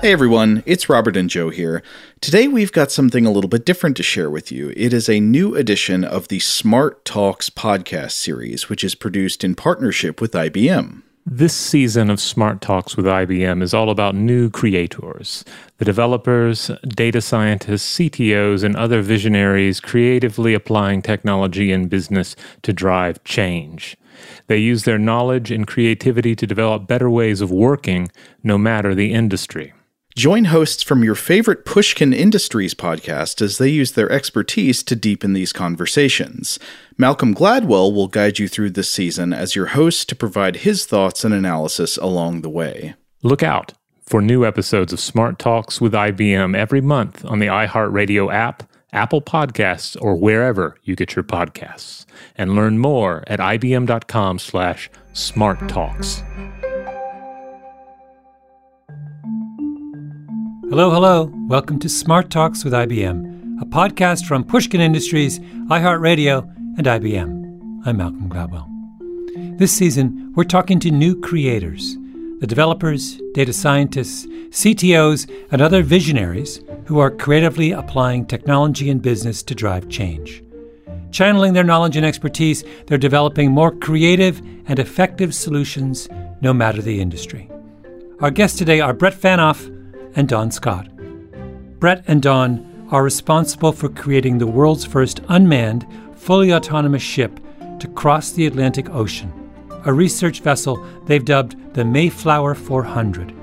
Hey everyone, it's Robert and Joe here. Today we've got something a little bit different to share with you. It is a new edition of the Smart Talks podcast series, which is produced in partnership with IBM. This season of Smart Talks with IBM is all about new creators, the developers, data scientists, CTOs, and other visionaries creatively applying technology in business to drive change. They use their knowledge and creativity to develop better ways of working, no matter the industry. Join hosts from your favorite Pushkin Industries podcast as they use their expertise to deepen these conversations. Malcolm Gladwell will guide you through this season as your host to provide his thoughts and analysis along the way. Look out for new episodes of Smart Talks with IBM every month on the iHeartRadio app, Apple Podcasts, or wherever you get your podcasts. And learn more at ibm.com slash smarttalks. Hello, hello. Welcome to Smart Talks with IBM, a podcast from Pushkin Industries, iHeartRadio, and IBM. I'm Malcolm Gladwell. This season, we're talking to new creators, the developers, data scientists, CTOs, and other visionaries who are creatively applying technology and business to drive change. Channeling their knowledge and expertise, they're developing more creative and effective solutions no matter the industry. Our guests today are Brett Phaneuf and Don Scott. Brett and Don are responsible for creating the world's first unmanned, fully autonomous ship to cross the Atlantic Ocean, a research vessel they've dubbed the Mayflower 400.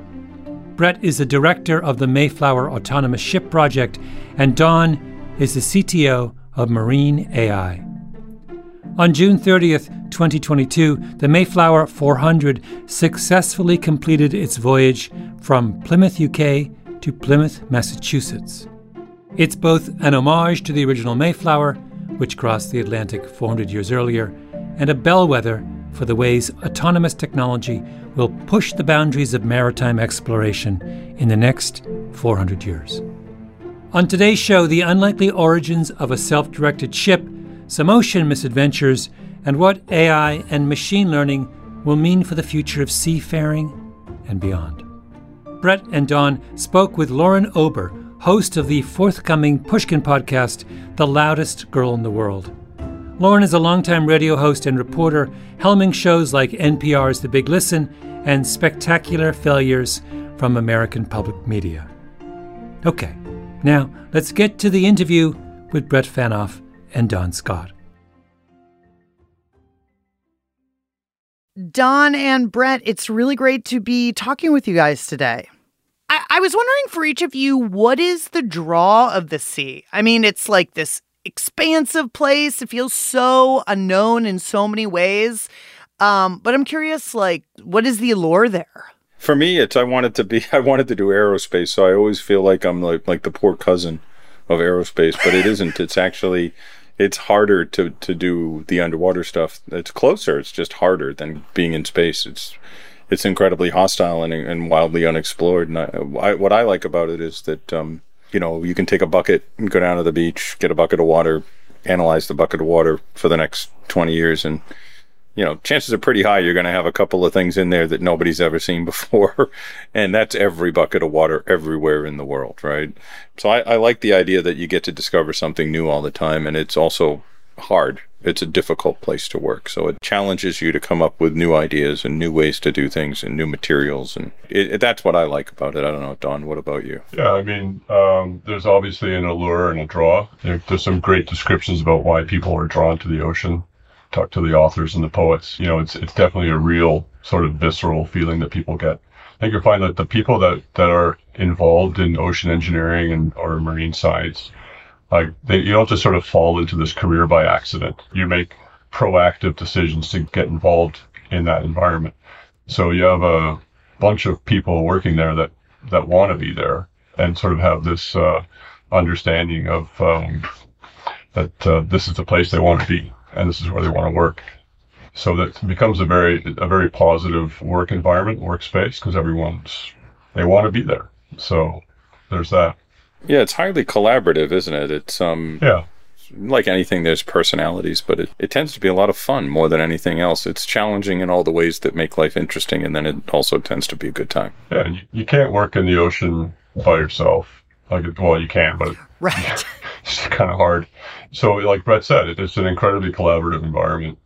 Brett is the director of the Mayflower Autonomous Ship Project, and Don is the CTO of Marine AI. On June 30th, 2022, the Mayflower 400 successfully completed its voyage from Plymouth, UK to Plymouth, Massachusetts. It's both an homage to the original Mayflower, which crossed the Atlantic 400 years earlier, and a bellwether for the ways autonomous technology will push the boundaries of maritime exploration in the next 400 years. On today's show, the unlikely origins of a self directed ship some ocean misadventures, and what AI and machine learning will mean for the future of seafaring and beyond. Brett and Don spoke with Lauren Ober, host of the forthcoming Pushkin podcast, The Loudest Girl in the World. Lauren is a longtime radio host and reporter, helming shows like NPR's The Big Listen and Spectacular Failures from American Public Media. Okay, now let's get to the interview with Brett Phaneuf and Don Scott. Don and Brett, it's really great to be talking with you guys today. I, I, was wondering for each of you, what is the draw of the sea? I mean, it's like this expansive place. It feels so unknown in so many ways. Um, but I'm curious, like, what is the allure there? For me, it's I wanted to be I wanted to do aerospace, so I always feel like I'm like like the poor cousin of aerospace, but it isn't. It's actually it's harder to to do the underwater stuff. It's closer. It's just harder than being in space. It's it's incredibly hostile and, and wildly unexplored. And I, I, what I like about it is that um, you know you can take a bucket and go down to the beach, get a bucket of water, analyze the bucket of water for the next twenty years, and you know, chances are pretty high you're going to have a couple of things in there that nobody's ever seen before. and that's every bucket of water everywhere in the world, right? So I, I, like the idea that you get to discover something new all the time. And it's also hard. It's a difficult place to work. So it challenges you to come up with new ideas and new ways to do things and new materials. And it, it, that's what I like about it. I don't know, Don, what about you? Yeah, I mean, um, there's obviously an allure and a draw. There, there's some great descriptions about why people are drawn to the ocean talk to the authors and the poets, you know, it's it's definitely a real sort of visceral feeling that people get. I think you'll find that the people that, that are involved in ocean engineering and or marine science, like they, you don't just sort of fall into this career by accident. You make proactive decisions to get involved in that environment. So you have a bunch of people working there that that want to be there and sort of have this uh, understanding of um, that uh, this is the place they want to be and this is where they want to work. So that becomes a very a very positive work environment, workspace, because everyone's they want to be there. So there's that. Yeah, it's highly collaborative, isn't it? It's um yeah like anything, there's personalities, but it, it tends to be a lot of fun more than anything else. It's challenging in all the ways that make life interesting, and then it also tends to be a good time. Yeah, you, you can't work in the ocean by yourself. Like, well, you can, but Right. It's kind of hard. So, like Brett said, it's an incredibly collaborative environment.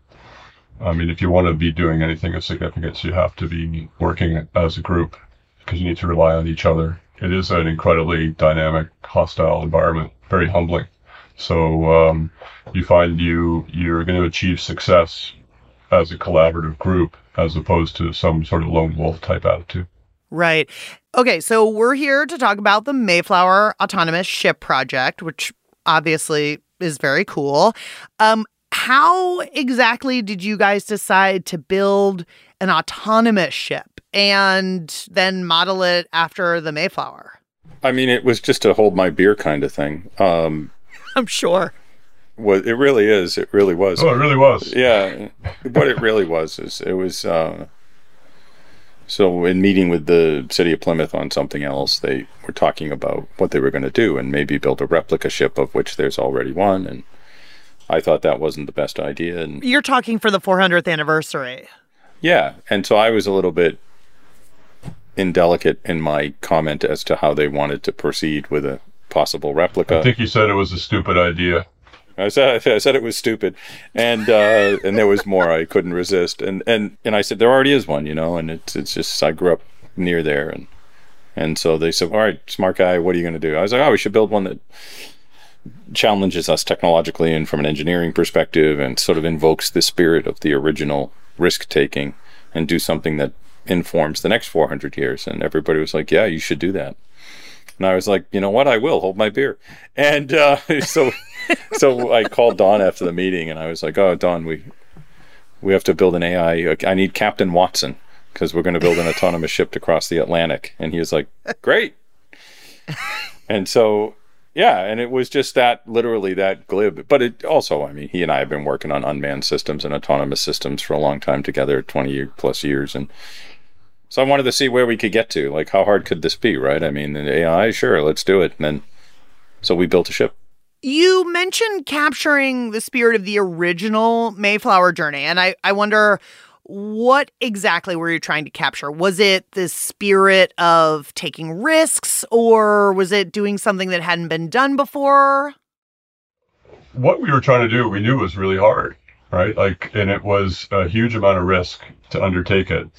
I mean, if you want to be doing anything of significance, you have to be working as a group because you need to rely on each other. It is an incredibly dynamic, hostile environment, very humbling. So um, you find you you're going to achieve success as a collaborative group as opposed to some sort of lone wolf type attitude. Right. Okay, so we're here to talk about the Mayflower Autonomous Ship Project, which obviously is very cool. Um, how exactly did you guys decide to build an autonomous ship and then model it after the Mayflower? I mean, it was just a hold my beer kind of thing. Um, I'm sure. what it really is, it really was. Oh, it really was. Yeah, what it really was is it was. Uh, so in meeting with the city of Plymouth on something else, they were talking about what they were going to do and maybe build a replica ship of which there's already one. And I thought that wasn't the best idea. And You're talking for the 400th anniversary. yeah, and so I was a little bit indelicate in my comment as to how they wanted to proceed with a possible replica. I think you said it was a stupid idea. I said I said it was stupid, and uh, and there was more I couldn't resist, and and and I said there already is one, you know, and it's it's just I grew up near there, and and so they said, all right, smart guy, what are you going to do? I was like, oh, we should build one that challenges us technologically and from an engineering perspective, and sort of invokes the spirit of the original risk taking, and do something that informs the next 400 years. And everybody was like, yeah, you should do that. And I was like, you know what? I will hold my beer. And uh, so, so I called Don after the meeting, and I was like, oh, Don, we we have to build an AI. I need Captain Watson because we're going to build an autonomous ship to cross the Atlantic. And he was like, great. and so, yeah, and it was just that literally that glib. But it also, I mean, he and I have been working on unmanned systems and autonomous systems for a long time together, 20 plus years. And so I wanted to see where we could get to. Like, how hard could this be, right? I mean, AI, sure, let's do it. And then, so we built a ship. You mentioned capturing the spirit of the original Mayflower journey, and I, I wonder what exactly were you trying to capture? Was it the spirit of taking risks, or was it doing something that hadn't been done before? What we were trying to do, we knew was really hard, right? Like, and it was a huge amount of risk to undertake it.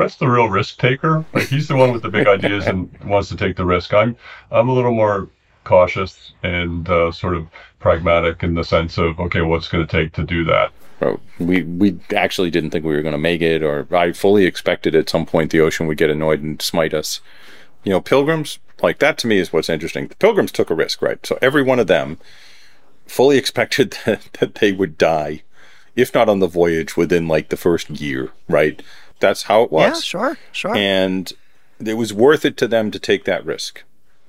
Brett's the real risk taker. Like, he's the one with the big ideas and wants to take the risk. I'm, I'm a little more cautious and uh, sort of pragmatic in the sense of, okay, what's going to take to do that? Bro, we we actually didn't think we were going to make it, or I fully expected at some point the ocean would get annoyed and smite us. You know, pilgrims like that to me is what's interesting. The pilgrims took a risk, right? So every one of them fully expected that, that they would die, if not on the voyage, within like the first year, right? That's how it was. Yeah, sure, sure. and it was worth it to them to take that risk.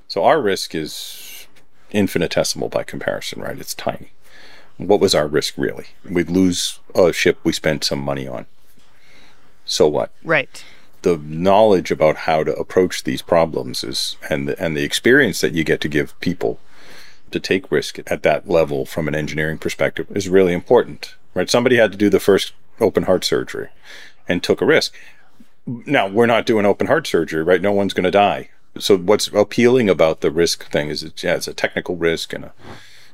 So our risk is infinitesimal by comparison, right? It's tiny. What was our risk really? We'd lose a ship we spent some money on. So what? right. The knowledge about how to approach these problems is and the, and the experience that you get to give people to take risk at that level from an engineering perspective is really important. Right? Somebody had to do the first open heart surgery and took a risk. Now, we're not doing open heart surgery, right? No one's going to die. So what's appealing about the risk thing is it's, yeah, it's a technical risk and a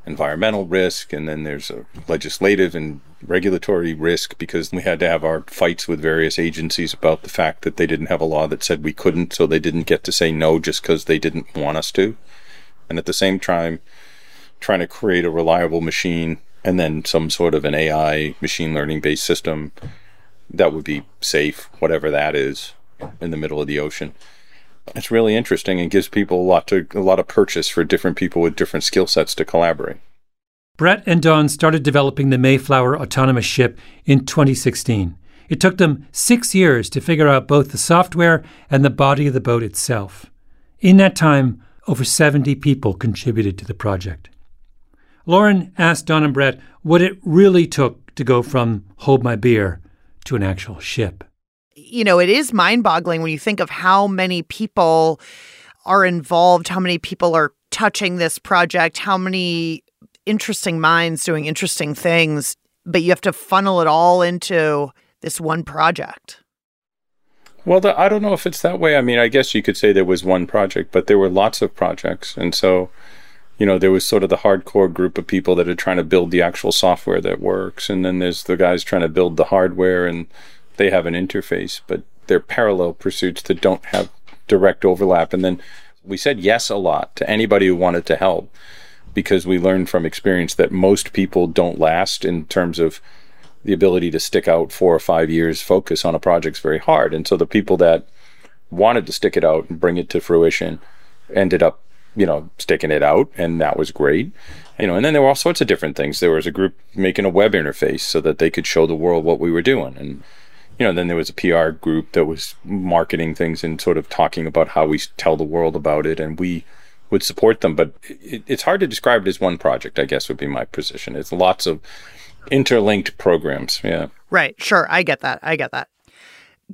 environmental risk, and then there's a legislative and regulatory risk because we had to have our fights with various agencies about the fact that they didn't have a law that said we couldn't, so they didn't get to say no just because they didn't want us to. And at the same time, trying to create a reliable machine and then some sort of an AI machine learning based system that would be safe, whatever that is, in the middle of the ocean. It's really interesting and gives people a lot to a lot of purchase for different people with different skill sets to collaborate. Brett and Don started developing the Mayflower autonomous ship in 2016. It took them six years to figure out both the software and the body of the boat itself. In that time, over 70 people contributed to the project. Lauren asked Don and Brett what it really took to go from Hold My Beer to an actual ship. you know, it is mind boggling when you think of how many people are involved, how many people are touching this project, how many interesting minds doing interesting things, but you have to funnel it all into this one project. Well, the, I don't know if it's that way. I mean, I guess you could say there was one project, but there were lots of projects. And so, you know, there was sort of the hardcore group of people that are trying to build the actual software that works. And then there's the guys trying to build the hardware and they have an interface, but they're parallel pursuits that don't have direct overlap. And then we said yes a lot to anybody who wanted to help because we learned from experience that most people don't last in terms of the ability to stick out four or five years focus on a project is very hard. And so the people that wanted to stick it out and bring it to fruition ended up, you know, sticking it out, and that was great. You know, and then there were all sorts of different things. There was a group making a web interface so that they could show the world what we were doing, and you know, then there was a PR group that was marketing things and sort of talking about how we tell the world about it, and we would support them. But it, it's hard to describe it as one project. I guess would be my position. It's lots of interlinked programs. Yeah. Right. Sure. I get that. I get that.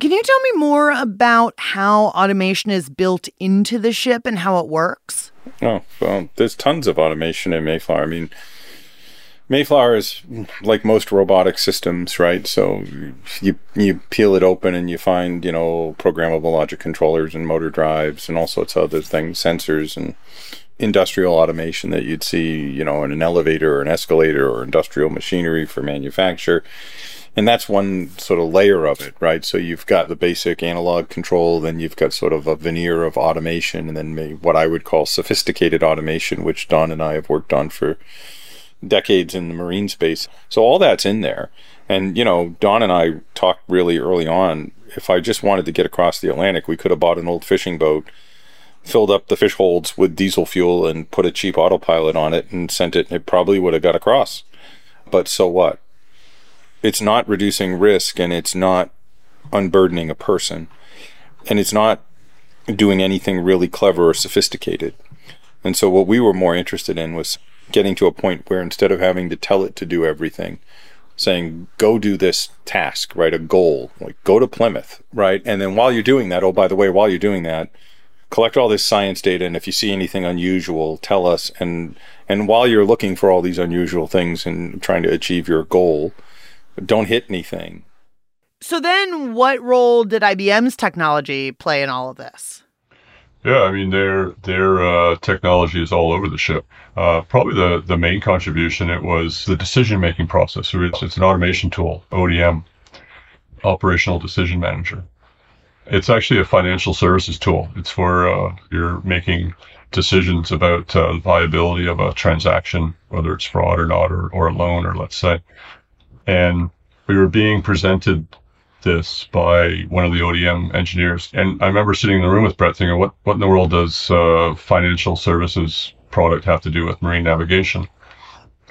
Can you tell me more about how automation is built into the ship and how it works? Oh, well, there's tons of automation in Mayflower. I mean, Mayflower is like most robotic systems, right? So you you peel it open and you find, you know, programmable logic controllers and motor drives and all sorts of other things, sensors and industrial automation that you'd see, you know, in an elevator or an escalator or industrial machinery for manufacture. And that's one sort of layer of it, right? So you've got the basic analog control, then you've got sort of a veneer of automation, and then what I would call sophisticated automation, which Don and I have worked on for decades in the marine space. So all that's in there. And, you know, Don and I talked really early on. If I just wanted to get across the Atlantic, we could have bought an old fishing boat filled up the fish holds with diesel fuel and put a cheap autopilot on it and sent it, it probably would have got across. But so what? It's not reducing risk and it's not unburdening a person. And it's not doing anything really clever or sophisticated. And so what we were more interested in was getting to a point where instead of having to tell it to do everything, saying, go do this task, right? A goal, like go to Plymouth, right? And then while you're doing that, oh, by the way, while you're doing that, collect all this science data and if you see anything unusual tell us and and while you're looking for all these unusual things and trying to achieve your goal don't hit anything. So then what role did IBM's technology play in all of this? Yeah i mean their their uh, technology is all over the ship. Uh, probably the the main contribution it was the decision making process. So it's, it's an automation tool odm operational decision manager. It's actually a financial services tool. It's for uh, you're making decisions about uh, the viability of a transaction, whether it's fraud or not, or, or a loan, or let's say. And we were being presented this by one of the ODM engineers. And I remember sitting in the room with Brett thinking, what, what in the world does uh, financial services product have to do with marine navigation?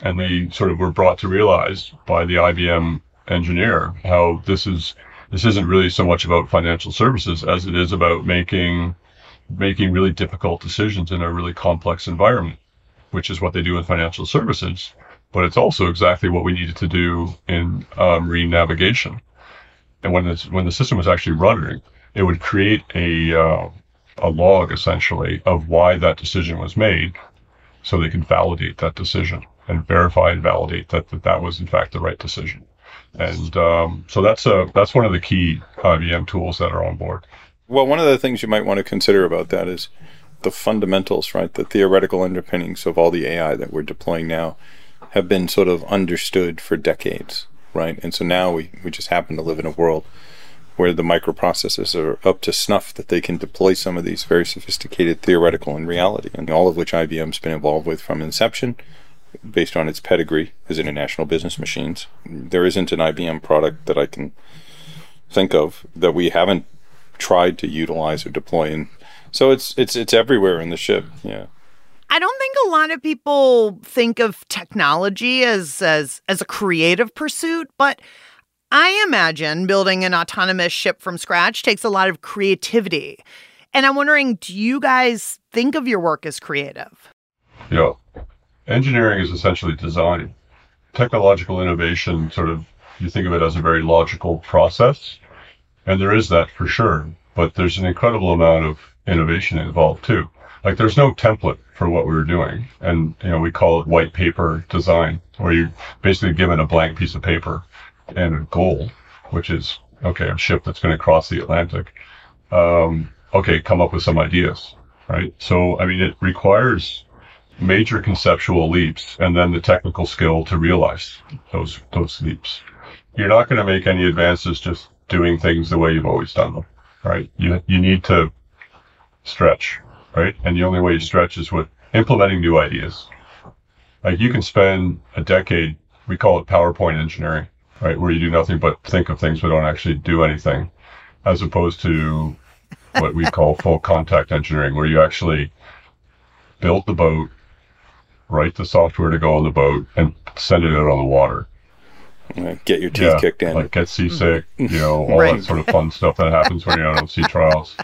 And they sort of were brought to realize by the IBM engineer how this is this isn't really so much about financial services as it is about making making really difficult decisions in a really complex environment, which is what they do in financial services. But it's also exactly what we needed to do in uh, marine navigation. And when this, when the system was actually running, it would create a uh, a log essentially of why that decision was made, so they can validate that decision and verify and validate that that, that was in fact the right decision. And um, so that's a that's one of the key IBM tools that are on board. Well, one of the things you might want to consider about that is the fundamentals, right? The theoretical underpinnings of all the AI that we're deploying now have been sort of understood for decades, right? And so now we, we just happen to live in a world where the microprocessors are up to snuff that they can deploy some of these very sophisticated theoretical in reality, and all of which IBM's been involved with from inception based on its pedigree as international business machines. There isn't an IBM product that I can think of that we haven't tried to utilize or deploy and so it's it's it's everywhere in the ship yeah I don't think a lot of people think of technology as as as a creative pursuit, but I imagine building an autonomous ship from scratch takes a lot of creativity. And I'm wondering, do you guys think of your work as creative? Yeah engineering is essentially design. Technological innovation, sort of, you think of it as a very logical process, and there is that for sure. But there's an incredible amount of innovation involved too. Like there's no template for what we were doing. And, you know, we call it white paper design, where you're basically given a blank piece of paper and a goal, which is, okay, a ship that's going to cross the Atlantic. Um, okay, come up with some ideas, right? So, I mean, it requires major conceptual leaps and then the technical skill to realize those, those leaps. You're not going to make any advances just doing things the way you've always done them, right? You, you need to stretch, right? And the only way you stretch is with implementing new ideas. Like you can spend a decade, we call it PowerPoint engineering, right? Where you do nothing but think of things but don't actually do anything, as opposed to what we call full contact engineering, where you actually build the boat, write the software to go on the boat, and send it out on the water. Get your teeth kicked in. Like get seasick, you know, all Right. that sort of fun stuff that happens when you're out on sea trials.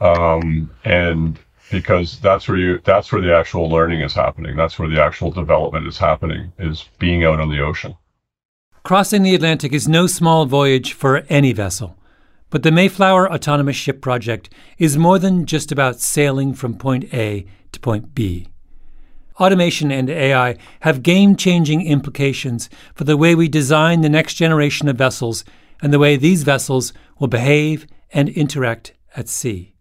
Um, and because that's where you, that's where the actual learning is happening. That's where the actual development is happening, is being out on the ocean. Crossing the Atlantic is no small voyage for any vessel. But the Mayflower Autonomous Ship Project is more than just about sailing from point A to point B. Automation and AI have game changing implications for the way we design the next generation of vessels and the way these vessels will behave and interact at sea.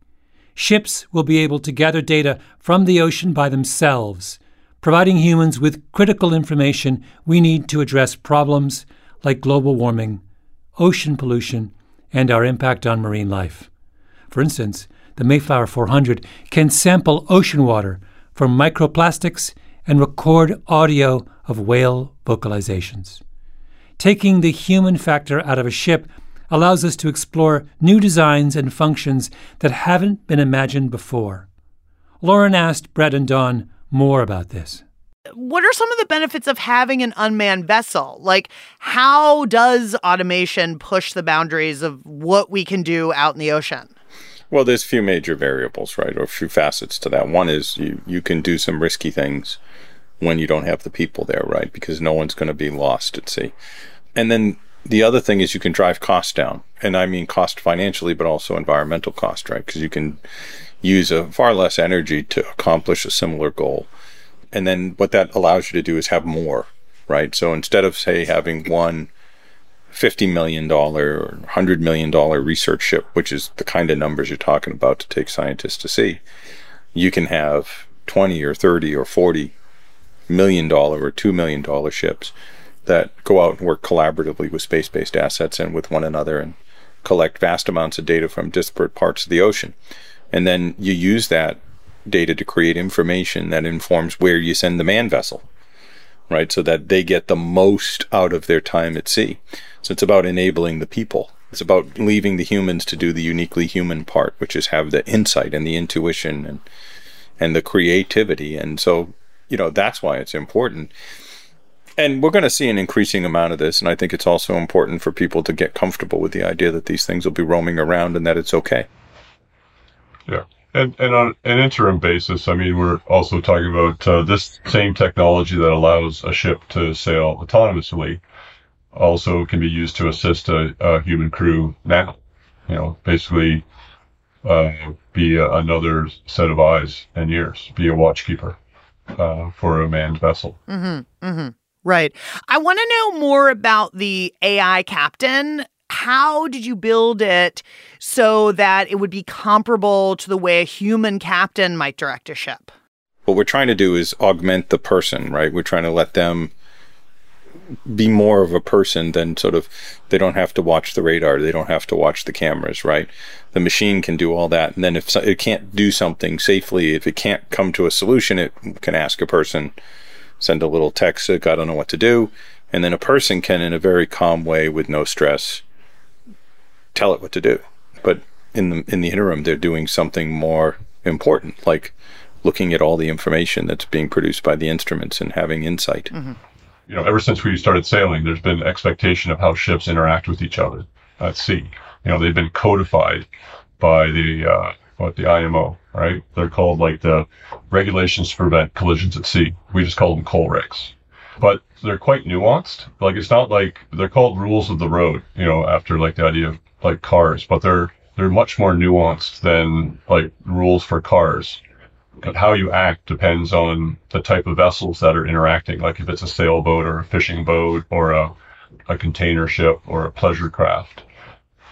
Ships will be able to gather data from the ocean by themselves, providing humans with critical information we need to address problems like global warming, ocean pollution, and our impact on marine life. For instance, the Mayflower 400 can sample ocean water for microplastics and record audio of whale vocalizations. Taking the human factor out of a ship allows us to explore new designs and functions that haven't been imagined before. Lauren asked Brett and Don more about this. What are some of the benefits of having an unmanned vessel? Like, how does automation push the boundaries of what we can do out in the ocean? Well, there's a few major variables, right, or a few facets to that. One is you you can do some risky things when you don't have the people there, right? Because no one's going to be lost at sea. And then the other thing is you can drive costs down, and I mean cost financially, but also environmental cost, right? Because you can use a far less energy to accomplish a similar goal. And then what that allows you to do is have more, right? So instead of say having one $50 million or $100 million research ship, which is the kind of numbers you're talking about to take scientists to sea, you can have 20 or 30 or 40 million dollar or 2 million dollar ships that go out and work collaboratively with space-based assets and with one another and collect vast amounts of data from disparate parts of the ocean. And then you use that data to create information that informs where you send the man vessel right? So that they get the most out of their time at sea. So it's about enabling the people. It's about leaving the humans to do the uniquely human part, which is have the insight and the intuition and and the creativity. And so, you know, that's why it's important. And we're going to see an increasing amount of this. And I think it's also important for people to get comfortable with the idea that these things will be roaming around and that it's okay. Yeah. And, and on an interim basis, I mean, we're also talking about uh, this same technology that allows a ship to sail autonomously also can be used to assist a, a human crew now. You know, basically uh, be a, another set of eyes and ears, be a watchkeeper uh, for a manned vessel. Mm-hmm. Mm-hmm. Right. I want to know more about the AI captain. How did you build it so that it would be comparable to the way a human captain might direct a ship? What we're trying to do is augment the person, right? We're trying to let them be more of a person than sort of they don't have to watch the radar, they don't have to watch the cameras, right? The machine can do all that, and then if so- it can't do something safely, if it can't come to a solution, it can ask a person, send a little text, like, I don't know what to do, and then a person can, in a very calm way with no stress, tell it what to do. But in the in the interim, they're doing something more important, like looking at all the information that's being produced by the instruments and having insight. you know, ever since we started sailing, there's been expectation of how ships interact with each other at sea. You know, they've been codified by the uh, what the IMO, right? They're called like the regulations to prevent collisions at sea. We just call them COLREGs, but they're quite nuanced. Like it's not like they're called rules of the road, you know, after like the idea of like cars, but they're they're much more nuanced than like rules for cars how you act depends on the type of vessels that are interacting. Like if it's a sailboat or a fishing boat or a, a container ship or a pleasure craft.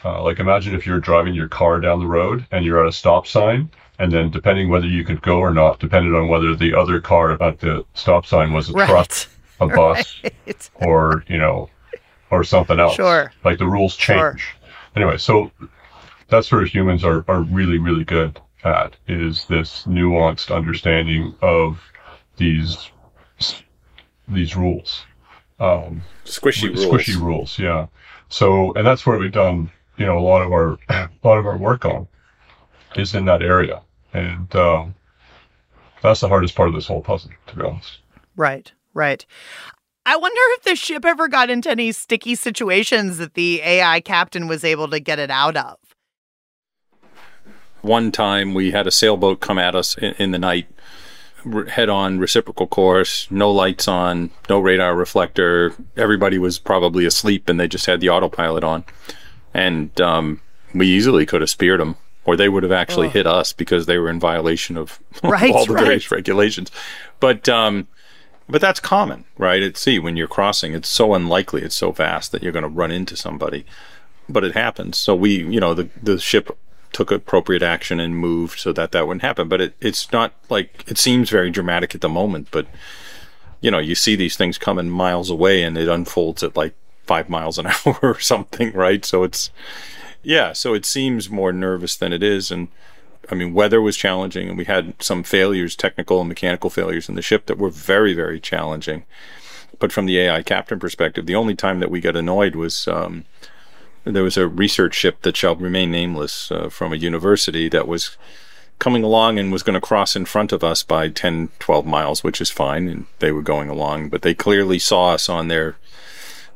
Uh, like imagine if you're driving your car down the road and you're at a stop sign, and then depending whether you could go or not, depended on whether the other car at the stop sign was a Right. truck, a bus, Right. or you know, or something else. Sure. Like the rules change. Sure. change. Anyway, so that's where humans are, are really, really good at is this nuanced understanding of these these rules. Um, Squishy rules. squishy rules, yeah. So, and that's where we've done, you know, a lot of our a lot of our work on is in that area, and um, that's the hardest part of this whole puzzle, to be honest. Right, right. I wonder if the ship ever got into any sticky situations that the AI captain was able to get it out of. One time we had a sailboat come at us in, in the night, r- head on reciprocal course, no lights on, no radar reflector. Everybody was probably asleep and they just had the autopilot on. And um, we easily could have speared them, or they would have actually hit us because they were in violation of Right, all the right. various regulations. But um, but that's common, right? At sea, when you're crossing, it's so unlikely, it's so fast that you're going to run into somebody. But it happens. So we, you know, the the ship took appropriate action and moved so that that wouldn't happen. But it, it's not like it seems very dramatic at the moment, but you know, you see these things coming miles away and it unfolds at like five miles an hour or something, right? So it's yeah, so it seems more nervous than it is, and I mean, weather was challenging, and we had some failures, technical and mechanical failures in the ship that were very, very challenging. But from the AI captain perspective, the only time that we got annoyed was um, there was a research ship that shall remain nameless uh, from a university that was coming along and was going to cross in front of us by 10, 12 miles, which is fine. And they were going along, but they clearly saw us on their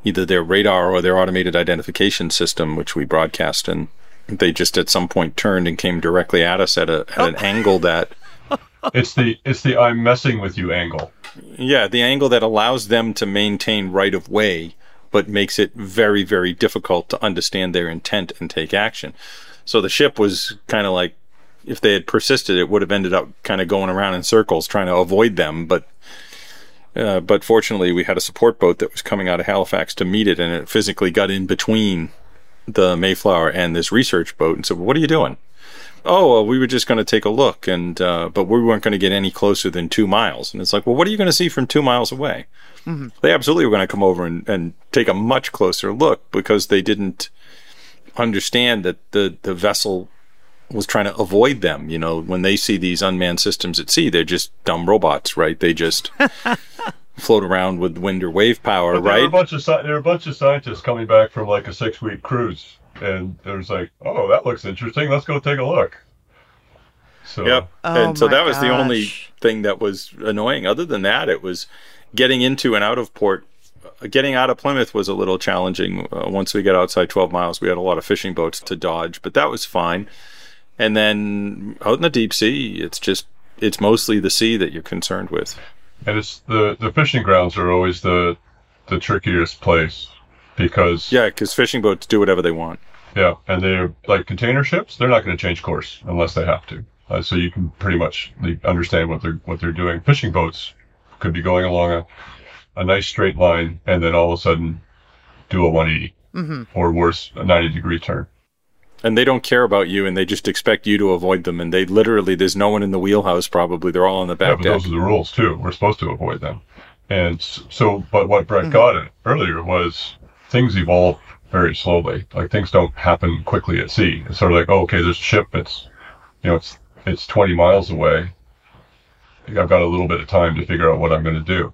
either their radar or their automated identification system, which we broadcast. And they just at some point turned and came directly at us at, a, at an oh. angle that It's the it's the I'm messing with you angle. Yeah, the angle that allows them to maintain right of way, but makes it very, very difficult to understand their intent and take action. So the ship was kind of like, if they had persisted, it would have ended up kind of going around in circles trying to avoid them. But, uh, but fortunately, we had a support boat that was coming out of Halifax to meet it, and it physically got in between the Mayflower and this research boat and said, "What are you doing?" oh well, we were just going to take a look and uh, but we weren't going to get any closer than two miles. And it's like well what are you going to see from two miles away? They absolutely were going to come over and, and take a much closer look because they didn't understand that the the vessel was trying to avoid them you know when they see these unmanned systems at sea they're just dumb robots right they just float around with wind or wave power But there were a right bunch of there were a bunch of scientists coming back from like a six week cruise, and there was like, oh, that looks interesting. Let's go take a look. So Yep. Oh and so that was the only thing that was annoying. Other than that, it was getting into and out of port. uh, Getting out of Plymouth was a little challenging. Uh, once we got outside 12 miles, we had a lot of fishing boats to dodge, but that was fine. And then out in the deep sea, it's just it's mostly the sea that you're concerned with. and it's the the fishing grounds are always the the trickiest place because Yeah, because fishing boats do whatever they want. Yeah, and they're like container ships. They're not going to change course unless they have to. Uh, so you can pretty much understand what they're what they're doing. Fishing boats could be going along a, a nice straight line and then all of a sudden do a 180 Mm-hmm. or worse, a 90 degree turn. And they don't care about you, and they just expect you to avoid them. And they literally, there's no one in the wheelhouse. Probably they're all on the Yeah, back but deck. those are the rules too. We're supposed to avoid them. And so, but what Brett Mm-hmm. got at earlier was things evolve very slowly. Like things don't happen quickly at sea. It's sort of like, oh, okay, there's a ship. It's, you know, it's it's 20 miles away. I've got a little bit of time to figure out what I'm going to do.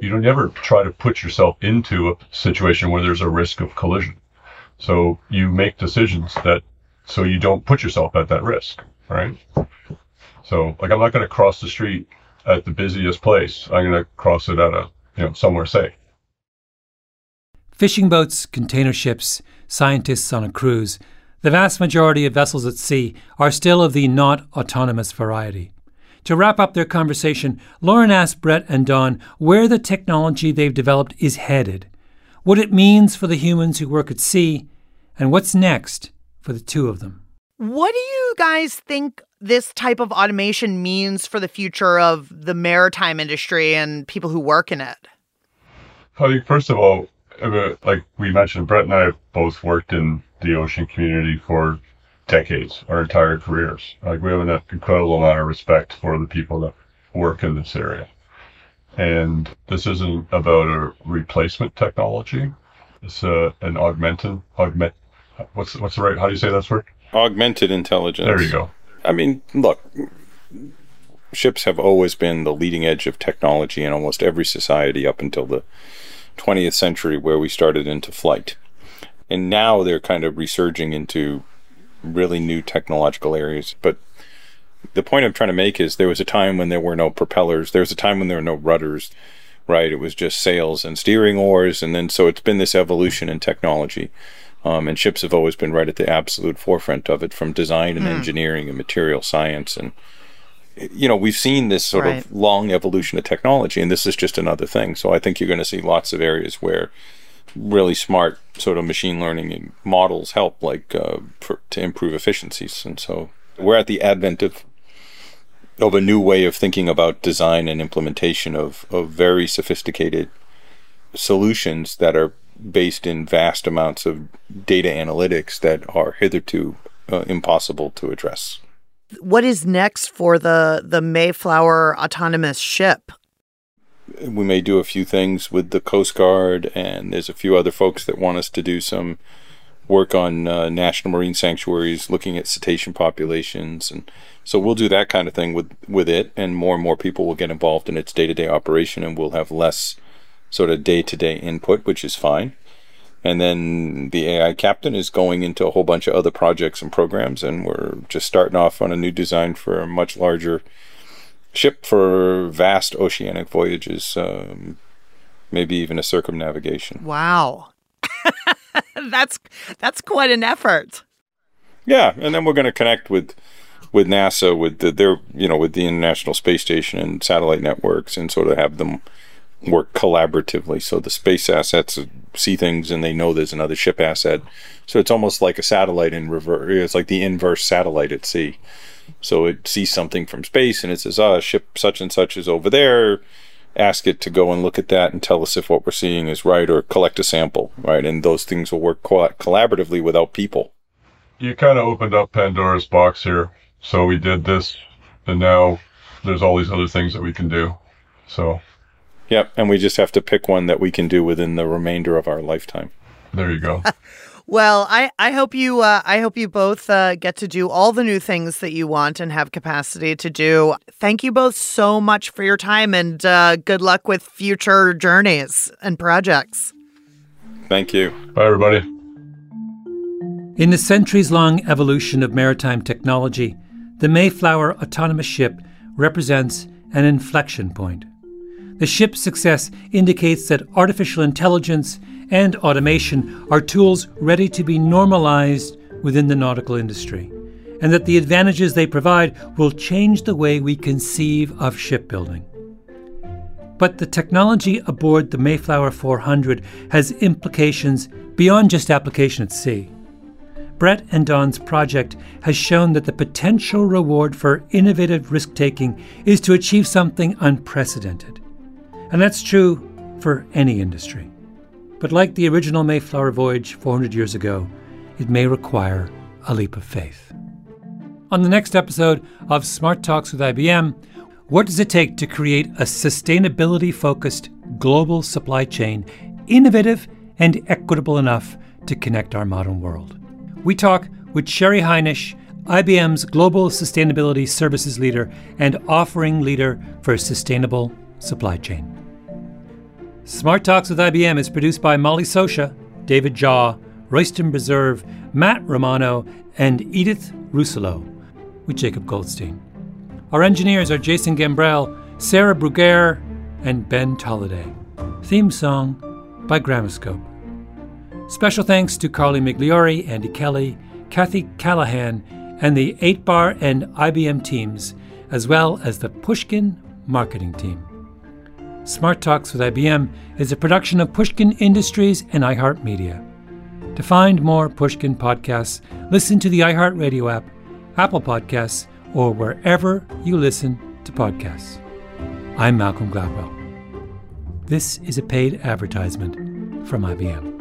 You don't ever try to put yourself into a situation where there's a risk of collision. So you make decisions that so you don't put yourself at that risk, right? So like I'm not going to cross the street at the busiest place. I'm going to cross it at a you know somewhere safe. Fishing boats, container ships, scientists on a cruise, the vast majority of vessels at sea are still of the not autonomous variety. To wrap up their conversation, Lauren asked Brett and Don where the technology they've developed is headed, what it means for the humans who work at sea, and what's next for the two of them. What do you guys think this type of automation means for the future of the maritime industry and people who work in it? I think, first of all, uh, like we mentioned, Brett and I have both worked in the ocean community for decades, our entire careers. Like we have an incredible amount of respect for the people that work in this area. And this isn't about a replacement technology. It's uh, an augmented, augment, what's, what's the right, how do you say that word? Augmented intelligence. There you go. I mean, look, ships have always been the leading edge of technology in almost every society up until the 20th century, where we started into flight. And now they're kind of resurging into really new technological areas. But the point I'm trying to make is there was a time when there were no propellers, there was a time when there were no rudders, right? It was just sails and steering oars. And then so it's been this evolution in technology. Um, and ships have always been right at the absolute forefront of it from design and mm. engineering and material science. And, you know, we've seen this sort right. of long evolution of technology, and this is just another thing. So I think you're going to see lots of areas where really smart sort of machine learning models help, like uh, for, to improve efficiencies. And so we're at the advent of of a new way of thinking about design and implementation of, of very sophisticated solutions that are based in vast amounts of data analytics that are hitherto uh, impossible to address. What is next for the the Mayflower autonomous ship? We may do a few things with the Coast Guard, and there's a few other folks that want us to do some work on uh, national marine sanctuaries, looking at cetacean populations, and so we'll do that kind of thing with with it, and more and more people will get involved in its day to day operation, and we'll have less sort of day to day input, which is fine. And then the AI captain is going into a whole bunch of other projects and programs, and we're just starting off on a new design for a much larger ship for vast oceanic voyages, um, maybe even a circumnavigation. Wow, that's that's quite an effort. Yeah, and then we're going to connect with with NASA, with the, their you know with the International Space Station and satellite networks, and sort of have them work collaboratively. So the space assets see things and they know there's another ship asset. So it's almost like a satellite in reverse. It's like the inverse satellite at sea. So it sees something from space and it says, "Ah, oh, ship such and such is over there." Ask it to go and look at that and tell us if what we're seeing is right, or collect a sample, right? And those things will work co- collaboratively without people. You kind of opened up Pandora's box here. So we did this, and now there's all these other things that we can do. So Yep, and we just have to pick one that we can do within the remainder of our lifetime. There you go. well, I, I hope you uh, I hope you both uh, get to do all the new things that you want and have capacity to do. Thank you both so much for your time and uh, good luck with future journeys and projects. Thank you. Bye, everybody. In the centuries long evolution of maritime technology, the Mayflower autonomous ship represents an inflection point. The ship's success indicates that artificial intelligence and automation are tools ready to be normalized within the nautical industry, and that the advantages they provide will change the way we conceive of shipbuilding. But the technology aboard the Mayflower 400 has implications beyond just application at sea. Brett and Don's project has shown that the potential reward for innovative risk taking is to achieve something unprecedented and that's true for any industry. But like the original Mayflower voyage 400 years ago, it may require a leap of faith. On the next episode of Smart Talks with IBM, what does it take to create a sustainability focused global supply chain, innovative and equitable enough to connect our modern world? We talk with Sheri Hinish, IBM's Global Sustainability Services Leader and Offering Leader for Sustainable Supply Chain. Smart Talks with IBM is produced by Molly Socha, David Jha, Royston Beserve, Matt Romano, and Edith Russolo, with Jacob Goldstein. Our engineers are Jason Gambrell, Sarah Bruguiere, and Ben Tolliday. Theme song by Gramoscope. Special thanks to Carly Migliori, Andy Kelly, Kathy Callahan, and the 8 Bar and IBM teams, as well as the Pushkin marketing team. Smart Talks with IBM is a production of Pushkin Industries and iHeartMedia. To find more Pushkin podcasts, listen to the iHeartRadio app, Apple Podcasts, or wherever you listen to podcasts. I'm Malcolm Gladwell. This is a paid advertisement from IBM.